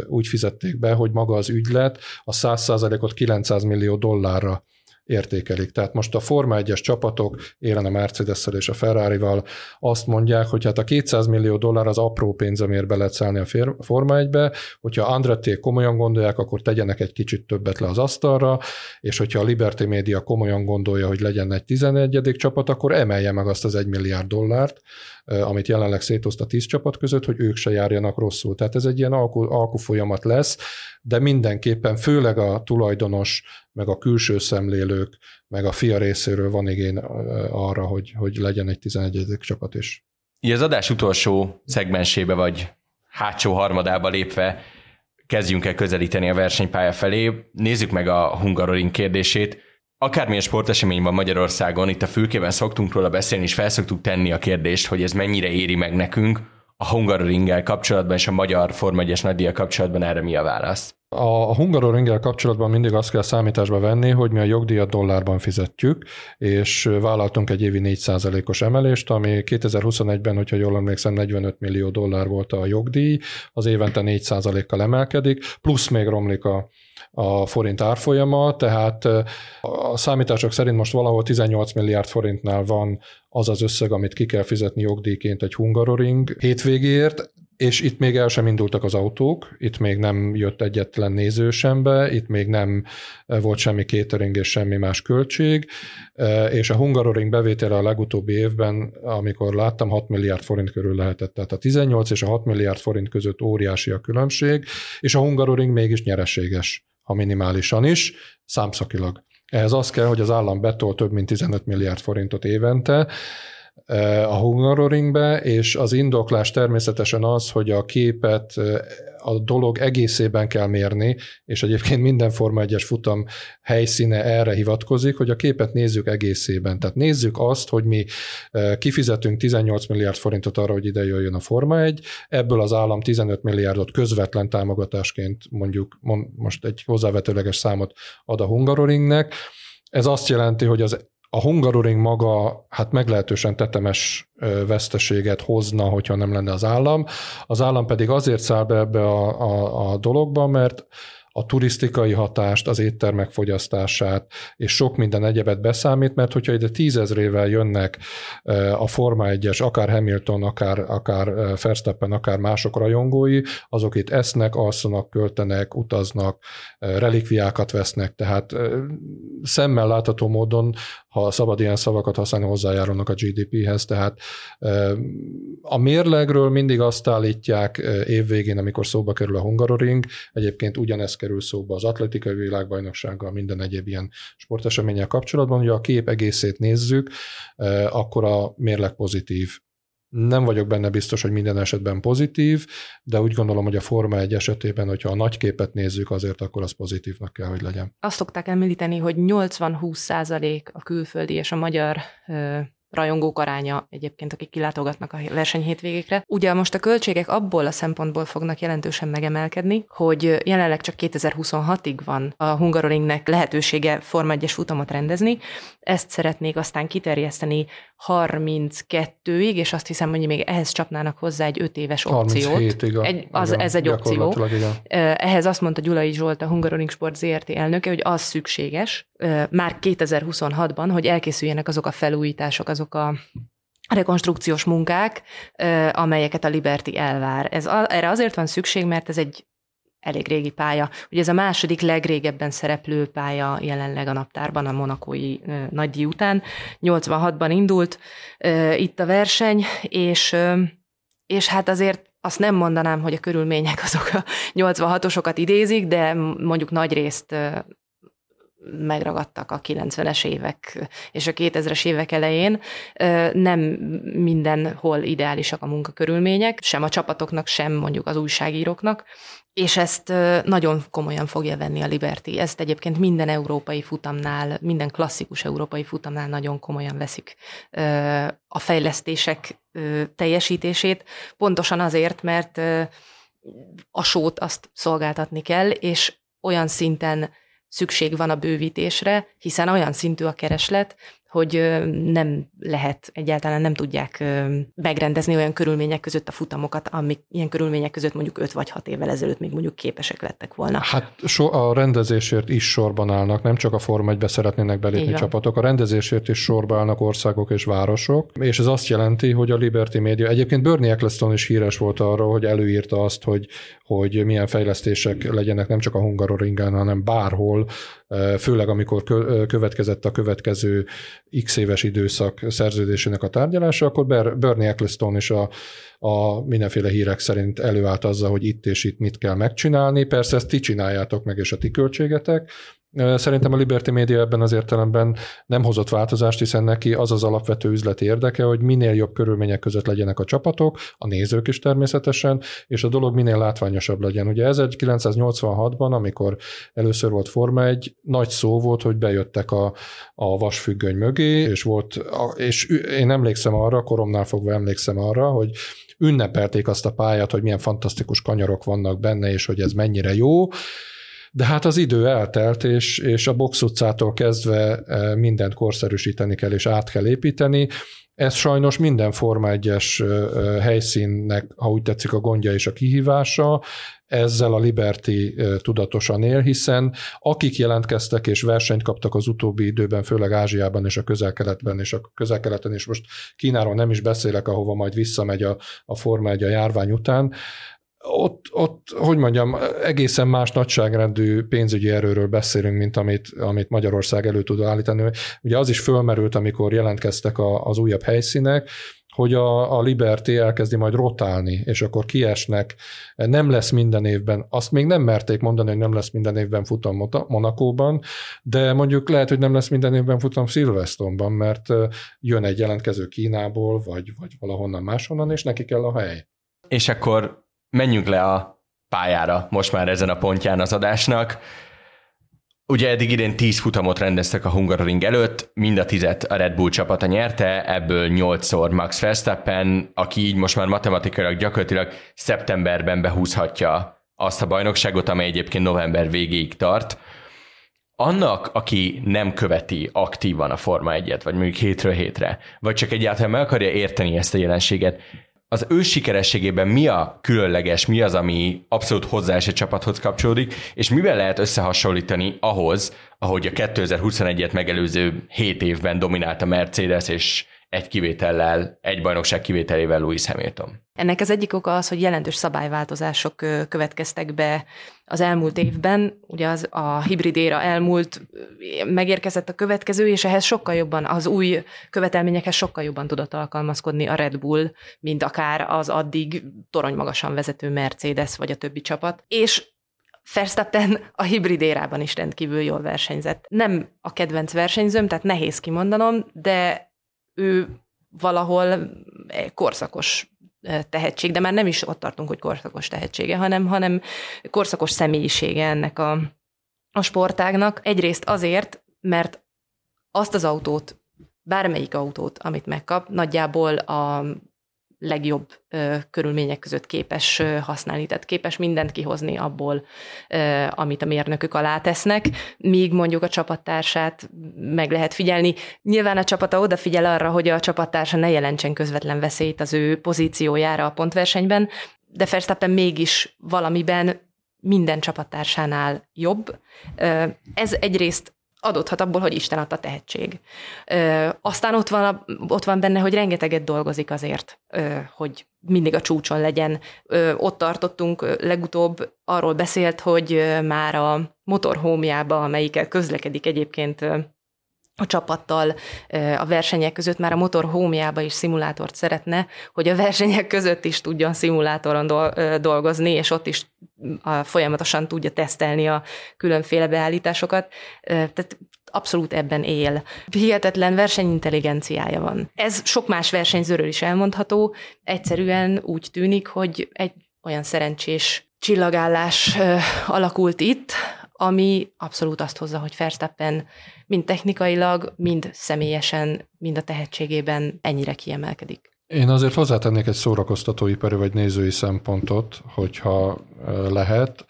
úgy fizették be, hogy maga az ügylet a 100%-ot 900 millió dollárra értékelik. Tehát most a Forma 1-es csapatok, élen a mercedes és a Ferrari-val azt mondják, hogy hát a 200 millió dollár az apró pénz, amiért be lehet szállni a Forma 1-be, hogyha Andretti komolyan gondolják, akkor tegyenek egy kicsit többet le az asztalra, és hogyha a Liberty Media komolyan gondolja, hogy legyen egy 11. csapat, akkor emelje meg azt az 1 milliárd dollárt, amit jelenleg szétoszt a 10 csapat között, hogy ők se járjanak rosszul. Tehát ez egy ilyen alku, alku folyamat lesz, de mindenképpen főleg a tulajdonos, meg a külső szemlélők, meg a fia részéről van igény arra, hogy, hogy legyen egy 11. csapat is. Így az adás utolsó szegmensébe, vagy hátsó harmadába lépve kezdjünk el közelíteni a versenypálya felé. Nézzük meg a Hungaroring kérdését. Akármilyen sportesemény van Magyarországon, itt a fülkében szoktunk róla beszélni, és felszoktuk tenni a kérdést, hogy ez mennyire éri meg nekünk, a Hungaroringgel kapcsolatban és a magyar Forma 1-es nagydíjjal kapcsolatban erre mi a válasz? A Hungaroringgel kapcsolatban mindig azt kell számításba venni, hogy mi a jogdíjat dollárban fizetjük, és vállaltunk egy évi 4%-os emelést, ami 2021-ben, hogyha jól emlékszem, 45 millió dollár volt a jogdíj, az évente 4%-kal emelkedik, plusz még romlik a, a forint árfolyama, tehát a számítások szerint most valahol 18 milliárd forintnál van az az összeg, amit ki kell fizetni jogdíjként egy Hungaroring hétvégéért, és itt még el sem indultak az autók, itt még nem jött egyetlen néző sem be, itt még nem volt semmi catering és semmi más költség, és a Hungaroring bevétele a legutóbbi évben, amikor láttam, 6 milliárd forint körül lehetett. Tehát a 18 és a 6 milliárd forint között óriási a különbség, és a Hungaroring mégis nyereséges, ha minimálisan is, számszakilag. Ehhez az kell, hogy az állam betol több mint 15 milliárd forintot évente, a Hungaroringbe, és az indoklás természetesen az, hogy a képet a dolog egészében kell mérni, és egyébként minden Forma 1-es futam helyszíne erre hivatkozik, hogy a képet nézzük egészében. Tehát nézzük azt, hogy mi kifizetünk 18 milliárd forintot arra, hogy ide jöjjön a Forma 1, ebből az állam 15 milliárdot közvetlen támogatásként mondjuk most egy hozzávetőleges számot ad a Hungaroringnek. Ez azt jelenti, hogy az a Hungaroring maga hát meglehetősen tetemes veszteséget hozna, hogyha nem lenne az állam. Az állam pedig azért száll be ebbe a, a, a dologba, mert a turisztikai hatást, az éttermek fogyasztását, és sok minden egyebet beszámít, mert hogyha ide tízezrével jönnek a Forma 1-es, akár Hamilton, akár, akár Verstappen, akár mások rajongói, azok itt esznek, alszanak, költenek, utaznak, relikviákat vesznek, tehát szemmel látható módon, ha szabad ilyen szavakat használni, hozzájárulnak a GDP-hez, tehát a mérlegről mindig azt állítják évvégén, amikor szóba kerül a Hungaroring, egyébként ugyanezt kerül szóba az atletikai világbajnoksággal, minden egyéb ilyen sporteseménnyel kapcsolatban, hogy a kép egészét nézzük, eh, akkor a mérleg pozitív. Nem vagyok benne biztos, hogy minden esetben pozitív, de úgy gondolom, hogy a Forma egy esetében, hogyha a nagy képet nézzük, azért akkor az pozitívnak kell, hogy legyen. Azt szokták említeni, hogy 80-20 százalék a külföldi és a magyar rajongók aránya egyébként, akik kilátogatnak a verseny hétvégékre. Ugye most a költségek abból a szempontból fognak jelentősen megemelkedni, hogy jelenleg csak 2026-ig van a Hungaroringnek lehetősége Forma 1 futamot rendezni. Ezt szeretnék aztán kiterjeszteni 32-ig, és azt hiszem, hogy még ehhez csapnának hozzá egy 5 éves opciót. Egy, az, igen, ez egy opció. Igen. Ehhez azt mondta Gyulai Zsolt, a Hungaroring Sport ZRT elnöke, hogy az szükséges, már 2026-ban, hogy elkészüljenek azok a felújítások, azok a rekonstrukciós munkák, amelyeket a Liberty elvár. Ez, erre azért van szükség, mert ez egy elég régi pálya. Ugye ez a második legrégebben szereplő pálya jelenleg a naptárban a monakói nagydíj után. 86-ban indult itt a verseny, és, és hát azért azt nem mondanám, hogy a körülmények azok a 86-osokat idézik, de mondjuk nagy részt megragadtak a 90-es évek és a 2000-es évek elején. Nem mindenhol ideálisak a munkakörülmények, sem a csapatoknak, sem mondjuk az újságíróknak, és ezt nagyon komolyan fogja venni a Liberty. Ezt egyébként minden európai futamnál, minden klasszikus európai futamnál nagyon komolyan veszik a fejlesztések teljesítését, pontosan azért, mert a sót azt szolgáltatni kell, és olyan szinten szükség van a bővítésre, hiszen olyan szintű a kereslet, hogy nem lehet, egyáltalán nem tudják megrendezni olyan körülmények között a futamokat, amik ilyen körülmények között mondjuk 5 vagy 6 évvel ezelőtt még mondjuk képesek lettek volna. Hát so, a rendezésért is sorban állnak, nem csak a Forma 1 szeretnének belépni csapatok, a rendezésért is sorban állnak országok és városok, és ez azt jelenti, hogy a Liberty Media, egyébként Bernie Eccleston is híres volt arról, hogy előírta azt, hogy, hogy milyen fejlesztések legyenek nem csak a Hungaroringen, hanem bárhol, főleg amikor következett a következő x éves időszak szerződésének a tárgyalása, akkor Bernie Eccleston is a, a mindenféle hírek szerint előállt azzal, hogy itt és itt mit kell megcsinálni. Persze ezt ti csináljátok meg, és a ti költségetek, Szerintem a Liberty Media ebben az értelemben nem hozott változást, hiszen neki az az alapvető üzleti érdeke, hogy minél jobb körülmények között legyenek a csapatok, a nézők is természetesen, és a dolog minél látványosabb legyen. Ugye 1986-ban, amikor először volt Forma 1, nagy szó volt, hogy bejöttek a, a vasfüggöny mögé, és volt, és én emlékszem arra, koromnál fogva emlékszem arra, hogy ünnepelték azt a pályát, hogy milyen fantasztikus kanyarok vannak benne, és hogy ez mennyire jó, de hát az idő eltelt, és, és a box utcától kezdve e, mindent korszerűsíteni kell, és át kell építeni. Ez sajnos minden Forma 1-es e, e, helyszínnek, ha úgy tetszik, a gondja és a kihívása. Ezzel a Liberty tudatosan él, hiszen akik jelentkeztek és versenyt kaptak az utóbbi időben, főleg Ázsiában és a közel-keletben, és a közel-keleten, és most Kínáról nem is beszélek, ahova majd visszamegy a, a Forma 1 a járvány után, ott, ott, hogy mondjam, egészen más nagyságrendű pénzügyi erőről beszélünk, mint amit, amit Magyarország elő tud állítani. Ugye az is fölmerült, amikor jelentkeztek a, az újabb helyszínek, hogy a, a Liberty elkezdi majd rotálni, és akkor kiesnek, nem lesz minden évben, azt még nem merték mondani, hogy nem lesz minden évben futam Monakóban, de mondjuk lehet, hogy nem lesz minden évben futam Silverstone-ban, mert jön egy jelentkező Kínából, vagy, vagy valahonnan máshonnan, és neki kell a hely. És akkor menjünk le a pályára most már ezen a pontján az adásnak. Ugye eddig idén 10 futamot rendeztek a Hungaroring előtt, mind a tizet a Red Bull csapata nyerte, ebből 8-szor Max Verstappen, aki így most már matematikailag gyakorlatilag szeptemberben behúzhatja azt a bajnokságot, amely egyébként november végéig tart. Annak, aki nem követi aktívan a Forma 1-et, vagy mondjuk hétről hétre, vagy csak egyáltalán meg akarja érteni ezt a jelenséget, az ő sikerességében mi a különleges, mi az, ami abszolút hozzá egy csapathoz kapcsolódik, és mivel lehet összehasonlítani ahhoz, ahogy a 2021-et megelőző 7 évben dominált a Mercedes, és egy kivétellel, egy bajnokság kivételével Louis Hamilton. Ennek az egyik oka az, hogy jelentős szabályváltozások következtek be az elmúlt évben. Ugye az a hibrid éra elmúlt, megérkezett a következő, és ehhez sokkal jobban, az új követelményekhez sokkal jobban tudott alkalmazkodni a Red Bull, mint akár az addig torony magasan vezető Mercedes vagy a többi csapat. És Verstappen a hibrid érában is rendkívül jól versenyzett. Nem a kedvenc versenyzőm, tehát nehéz kimondanom, de ő valahol korszakos tehetség, de már nem is ott tartunk, hogy korszakos tehetsége, hanem, hanem korszakos személyisége ennek a, a sportágnak. Egyrészt azért, mert azt az autót, bármelyik autót, amit megkap, nagyjából a legjobb ö, körülmények között képes ö, használni, tehát képes mindent kihozni abból, ö, amit a mérnökök alá tesznek, míg mondjuk a csapattársát meg lehet figyelni. Nyilván a csapata odafigyel arra, hogy a csapattársa ne jelentsen közvetlen veszélyt az ő pozíciójára a pontversenyben, de Verstappen mégis valamiben minden csapattársánál jobb. Ez egyrészt adódhat abból, hogy Isten adta tehetség. Ö, aztán ott van, ott van benne, hogy rengeteget dolgozik azért, ö, hogy mindig a csúcson legyen. Ö, ott tartottunk legutóbb, arról beszélt, hogy már a motorhómjába, amelyikkel közlekedik egyébként a csapattal a versenyek között már a motor hómjába is szimulátort szeretne, hogy a versenyek között is tudjon szimulátoron dolgozni, és ott is folyamatosan tudja tesztelni a különféle beállításokat. Tehát abszolút ebben él. Hihetetlen versenyintelligenciája van. Ez sok más versenyzőről is elmondható. Egyszerűen úgy tűnik, hogy egy olyan szerencsés csillagállás alakult itt, ami abszolút azt hozza, hogy Verstappen mind technikailag, mind személyesen, mind a tehetségében ennyire kiemelkedik. Én azért hozzátennék egy szórakoztatóipari vagy nézői szempontot, hogyha lehet.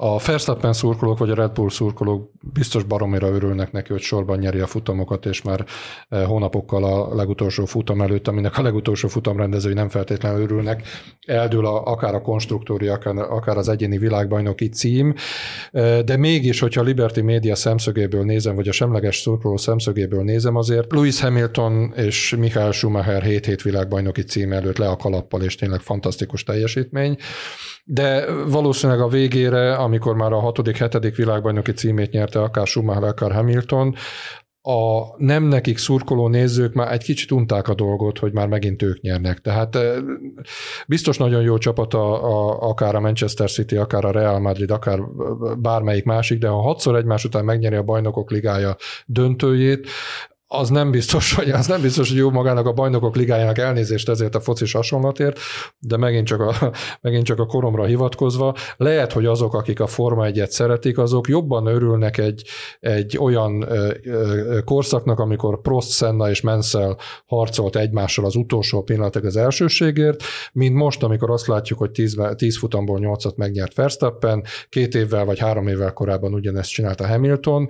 A Verstappen szurkolók vagy a Red Bull szurkolók biztos baromira örülnek neki, hogy sorban nyeri a futamokat, és már eh, hónapokkal a legutolsó futam előtt, aminek a legutolsó futam rendezői nem feltétlenül örülnek, eldől a, akár a konstruktóri, akár, az egyéni világbajnoki cím, eh, de mégis, hogyha a Liberty Media szemszögéből nézem, vagy a semleges szurkoló szemszögéből nézem, azért Lewis Hamilton és Michael Schumacher 7-7 világbajnoki cím előtt le a kalappal, és tényleg fantasztikus teljesítmény de valószínűleg a végére, amikor már a hatodik, hetedik világbajnoki címét nyerte akár Schumacher, akár Hamilton, a nem nekik szurkoló nézők már egy kicsit unták a dolgot, hogy már megint ők nyernek. Tehát biztos nagyon jó csapat a, a, akár a Manchester City, akár a Real Madrid, akár bármelyik másik, de ha hatszor egymás után megnyeri a bajnokok ligája döntőjét, az nem biztos, hogy az nem biztos, hogy jó magának a bajnokok ligájának elnézést ezért a focis hasonlatért, de megint csak, a, megint csak a koromra hivatkozva, lehet, hogy azok, akik a Forma 1 szeretik, azok jobban örülnek egy, egy olyan ö, ö, korszaknak, amikor Prost, Senna és Mansell harcolt egymással az utolsó pillanatok az elsőségért, mint most, amikor azt látjuk, hogy 10, 10 futamból 8-at megnyert Verstappen, két évvel vagy három évvel korábban ugyanezt csinálta Hamilton,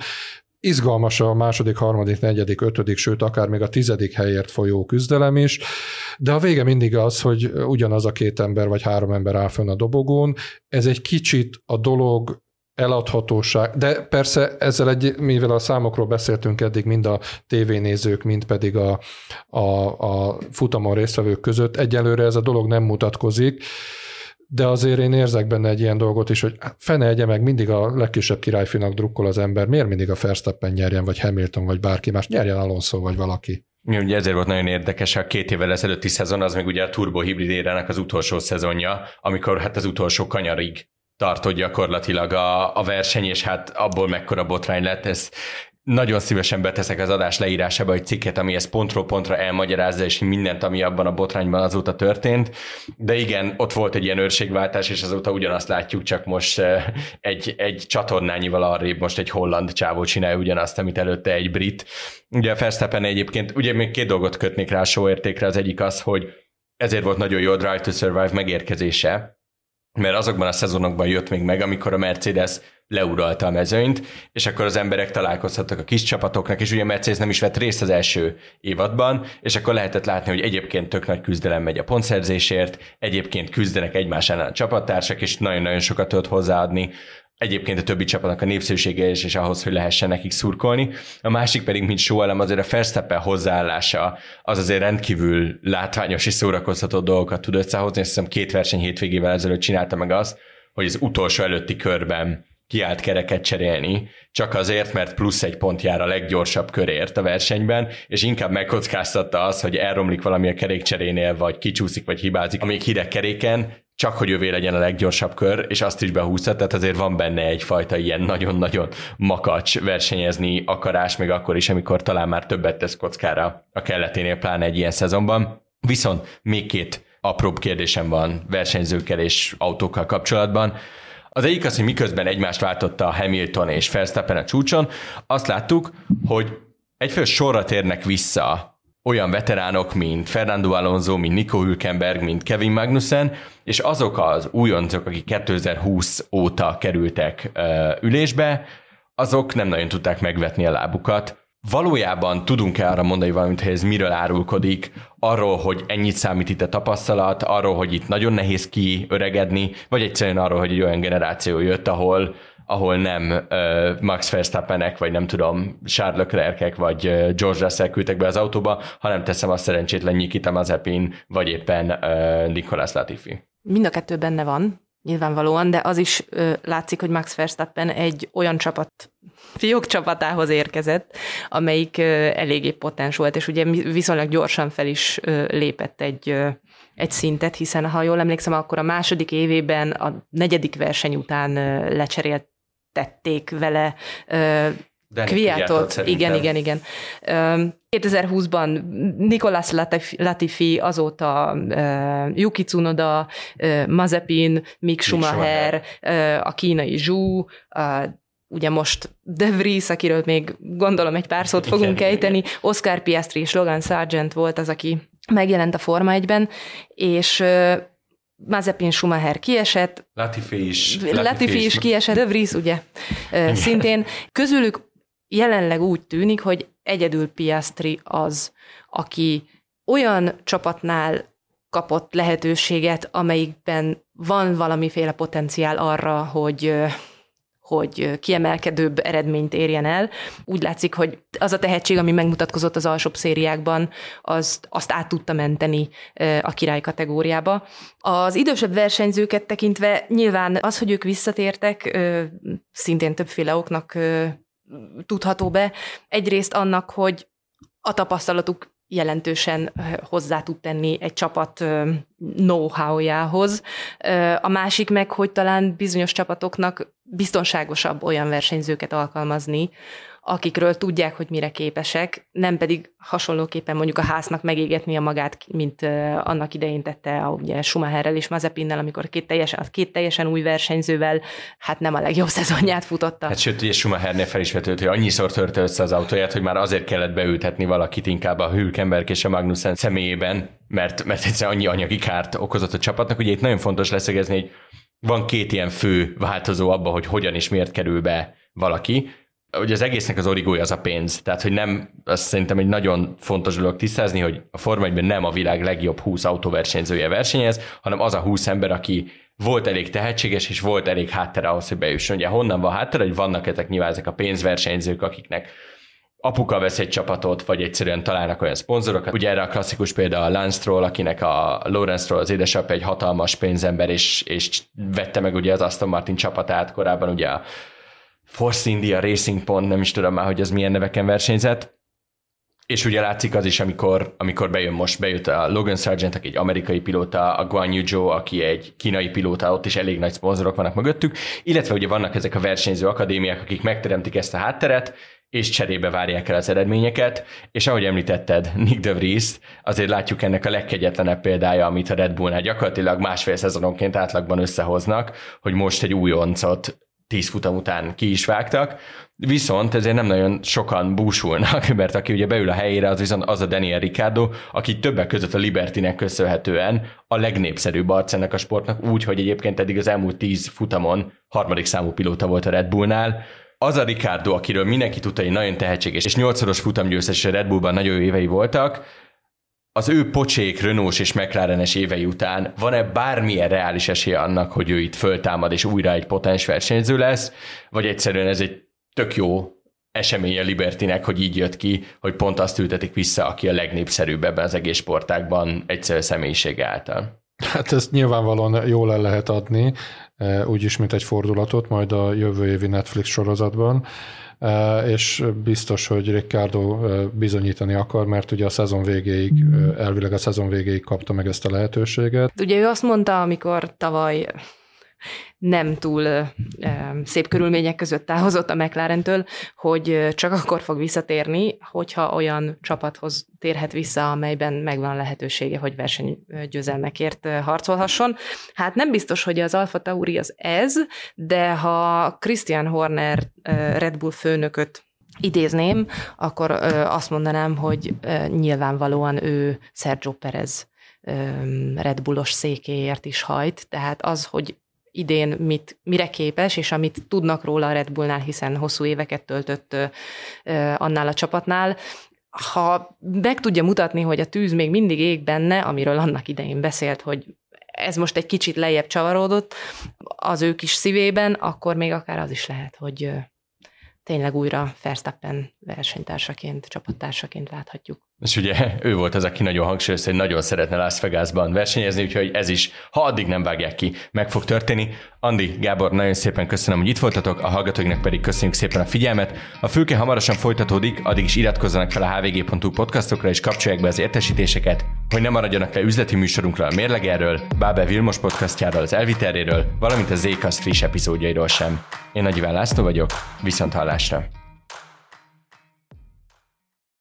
izgalmas a második, harmadik, negyedik, ötödik, sőt akár még a tizedik helyért folyó küzdelem is, de a vége mindig az, hogy ugyanaz a két ember vagy három ember áll fönn a dobogón. Ez egy kicsit a dolog eladhatóság, de persze ezzel egy, mivel a számokról beszéltünk eddig, mind a tévénézők, mind pedig a, a, a futamon résztvevők között, egyelőre ez a dolog nem mutatkozik, de azért én érzek benne egy ilyen dolgot is, hogy fene egye meg mindig a legkisebb királyfinak drukkol az ember, miért mindig a Verstappen nyerjen, vagy Hamilton, vagy bárki más, nyerjen Alonso, vagy valaki. Ugye ezért volt nagyon érdekes a két évvel ezelőtti szezon, az még ugye a Turbo Hybrid érának az utolsó szezonja, amikor hát az utolsó kanyarig tartott gyakorlatilag a, a verseny, és hát abból mekkora botrány lett, ez nagyon szívesen beteszek az adás leírásába egy cikket, ami ezt pontról pontra elmagyarázza, és mindent, ami abban a botrányban azóta történt. De igen, ott volt egy ilyen őrségváltás, és azóta ugyanazt látjuk, csak most eh, egy, egy csatornányival arrébb most egy holland csávó csinálja ugyanazt, amit előtte egy brit. Ugye a Verstappen egyébként, ugye még két dolgot kötnék rá a show értékre, az egyik az, hogy ezért volt nagyon jó a Drive to Survive megérkezése, mert azokban a szezonokban jött még meg, amikor a Mercedes leuralta a mezőnyt, és akkor az emberek találkozhattak a kis csapatoknak, és ugye Mercedes nem is vett részt az első évadban, és akkor lehetett látni, hogy egyébként tök nagy küzdelem megy a pontszerzésért, egyébként küzdenek egymás ellen a csapattársak, és nagyon-nagyon sokat tudott hozzáadni egyébként a többi csapatnak a népszerűsége is, és ahhoz, hogy lehessen nekik szurkolni. A másik pedig, mint elem, azért a Verstappen hozzáállása az azért rendkívül látványos és szórakoztató dolgokat tud összehozni. Azt hiszem két verseny hétvégével ezelőtt csinálta meg azt, hogy az utolsó előtti körben kiállt kereket cserélni, csak azért, mert plusz egy pont jár a leggyorsabb körért a versenyben, és inkább megkockáztatta az, hogy elromlik valami a kerékcserénél, vagy kicsúszik, vagy hibázik, amíg hideg keréken, csak hogy ővé legyen a leggyorsabb kör, és azt is behúzta, tehát azért van benne egyfajta ilyen nagyon-nagyon makacs versenyezni akarás, még akkor is, amikor talán már többet tesz kockára a kelleténél, pláne egy ilyen szezonban. Viszont még két apróbb kérdésem van versenyzőkkel és autókkal kapcsolatban. Az egyik az, hogy miközben egymást váltotta a Hamilton és Verstappen a csúcson, azt láttuk, hogy egyfél sorra térnek vissza olyan veteránok, mint Fernando Alonso, mint Nico Hülkenberg, mint Kevin Magnussen, és azok az újoncok, akik 2020 óta kerültek ülésbe, azok nem nagyon tudták megvetni a lábukat. Valójában tudunk-e arra mondani valamit, hogy ez miről árulkodik, arról, hogy ennyit számít itt a tapasztalat, arról, hogy itt nagyon nehéz kiöregedni, vagy egyszerűen arról, hogy egy olyan generáció jött, ahol ahol nem uh, Max Verstappenek, vagy nem tudom, Charles Leclerc vagy uh, George Russell küldtek be az autóba, hanem teszem a szerencsétlen Nikita Mazepin, vagy éppen uh, Nicolas Latifi. Mind a kettő benne van, nyilvánvalóan, de az is ö, látszik, hogy Max Verstappen egy olyan csapat, fiók csapatához érkezett, amelyik ö, eléggé potens volt, és ugye viszonylag gyorsan fel is ö, lépett egy, ö, egy szintet, hiszen ha jól emlékszem, akkor a második évében a negyedik verseny után ö, lecserélt tették vele Kviatot. Igen, igen, igen. 2020-ban Nicolas Latifi, azóta uh, Yuki Tsunoda, uh, Mazepin, Mick Schumacher, uh, a kínai Zhu, uh, ugye most De Vries, akiről még gondolom egy pár szót fogunk igen, ejteni, igen. Oscar Piastri és Logan Sargent volt az, aki megjelent a Forma 1-ben, és Mazepin Schumacher kiesett. Latifi is. Latifi, Latifi is kiesett, De Vries ugye szintén. Közülük jelenleg úgy tűnik, hogy egyedül Piastri az, aki olyan csapatnál kapott lehetőséget, amelyikben van valamiféle potenciál arra, hogy hogy kiemelkedőbb eredményt érjen el. Úgy látszik, hogy az a tehetség, ami megmutatkozott az alsóbb szériákban, azt, azt át tudta menteni a király kategóriába. Az idősebb versenyzőket tekintve nyilván az, hogy ők visszatértek, szintén többféle oknak tudható be. Egyrészt annak, hogy a tapasztalatuk jelentősen hozzá tud tenni egy csapat know-how-jához. A másik meg, hogy talán bizonyos csapatoknak biztonságosabb olyan versenyzőket alkalmazni, akikről tudják, hogy mire képesek, nem pedig hasonlóképpen mondjuk a háznak megégetni a magát, mint annak idején tette a, ugye Schumacherrel és Mazepinnel, amikor két teljesen, két teljesen új versenyzővel hát nem a legjobb szezonját futotta. Hát sőt, ugye Schumachernél fel is vetődött, hogy annyiszor törte össze az autóját, hogy már azért kellett beültetni valakit inkább a Hülkenberg és a Magnussen személyében, mert, mert egyszerűen annyi anyagi kárt okozott a csapatnak. Ugye itt nagyon fontos leszegezni, hogy van két ilyen fő változó abban, hogy hogyan és miért kerül be valaki hogy az egésznek az origója az a pénz. Tehát, hogy nem, azt szerintem egy nagyon fontos dolog tisztázni, hogy a Forma 1 nem a világ legjobb 20 autóversenyzője versenyez, hanem az a 20 ember, aki volt elég tehetséges, és volt elég háttere ahhoz, hogy bejusson. Ugye honnan van háttere, hogy vannak ezek nyilván ezek a pénzversenyzők, akiknek apuka vesz egy csapatot, vagy egyszerűen találnak olyan szponzorokat. Ugye erre a klasszikus példa a Lance Stroll, akinek a Lawrence az édesapja egy hatalmas pénzember, és, és vette meg ugye az Aston Martin csapatát korábban ugye a Force India Racing Pont, nem is tudom már, hogy ez milyen neveken versenyzett. és ugye látszik az is, amikor, amikor bejön most, bejött a Logan Sargent, aki egy amerikai pilóta, a Guan Yu Zhou, aki egy kínai pilóta, ott is elég nagy szponzorok vannak mögöttük, illetve ugye vannak ezek a versenyző akadémiák, akik megteremtik ezt a hátteret, és cserébe várják el az eredményeket, és ahogy említetted, Nick de Vries, azért látjuk ennek a legkegyetlenebb példája, amit a Red Bullnál gyakorlatilag másfél szezononként átlagban összehoznak, hogy most egy újoncot tíz futam után ki is vágtak, viszont ezért nem nagyon sokan búsulnak, mert aki ugye beül a helyére, az viszont az a Daniel Ricciardo, aki többek között a Libertinek köszönhetően a legnépszerűbb arc ennek a sportnak, úgy, hogy egyébként eddig az elmúlt tíz futamon harmadik számú pilóta volt a Red Bullnál, az a Ricardo, akiről mindenki tudta, hogy nagyon tehetséges, és nyolcszoros futamgyőztes a Red Bullban nagyon jó évei voltak, az ő pocsék, Renault és McLarenes évei után van-e bármilyen reális esélye annak, hogy ő itt föltámad és újra egy potens versenyző lesz, vagy egyszerűen ez egy tök jó esemény a Libertinek, hogy így jött ki, hogy pont azt ültetik vissza, aki a legnépszerűbb ebben az egész sportákban egyszerű személyiség által. Hát ezt nyilvánvalóan jól el lehet adni, eh, úgyis, mint egy fordulatot, majd a jövő évi Netflix sorozatban és biztos, hogy Ricardo bizonyítani akar, mert ugye a szezon végéig, elvileg a szezon végéig kapta meg ezt a lehetőséget. Ugye ő azt mondta, amikor tavaly nem túl szép körülmények között távozott a McLaren-től, hogy csak akkor fog visszatérni, hogyha olyan csapathoz térhet vissza, amelyben megvan lehetősége, hogy versenygyőzelmekért harcolhasson. Hát nem biztos, hogy az Alfa Tauri az ez, de ha Christian Horner Red Bull főnököt idézném, akkor azt mondanám, hogy nyilvánvalóan ő Sergio Perez Red Bullos székéért is hajt, tehát az, hogy idén mit, mire képes, és amit tudnak róla a Red Bullnál, hiszen hosszú éveket töltött annál a csapatnál, ha meg tudja mutatni, hogy a tűz még mindig ég benne, amiről annak idején beszélt, hogy ez most egy kicsit lejjebb csavarodott az ő kis szívében, akkor még akár az is lehet, hogy tényleg újra Verstappen versenytársaként, csapattársaként láthatjuk. És ugye ő volt az, aki nagyon hangsúlyozta, hogy nagyon szeretne Las Vegasban versenyezni, úgyhogy ez is, ha addig nem vágják ki, meg fog történni. Andi, Gábor, nagyon szépen köszönöm, hogy itt voltatok, a hallgatóinknak pedig köszönjük szépen a figyelmet. A fülke hamarosan folytatódik, addig is iratkozzanak fel a hvg.hu podcastokra és kapcsolják be az értesítéseket, hogy ne maradjanak le üzleti műsorunkra a Mérlegerről, Bábel Vilmos podcastjáról, az Elviteréről, valamint a Zcast friss epizódjairól sem. Én Nagy Iván László vagyok, viszont hallásra!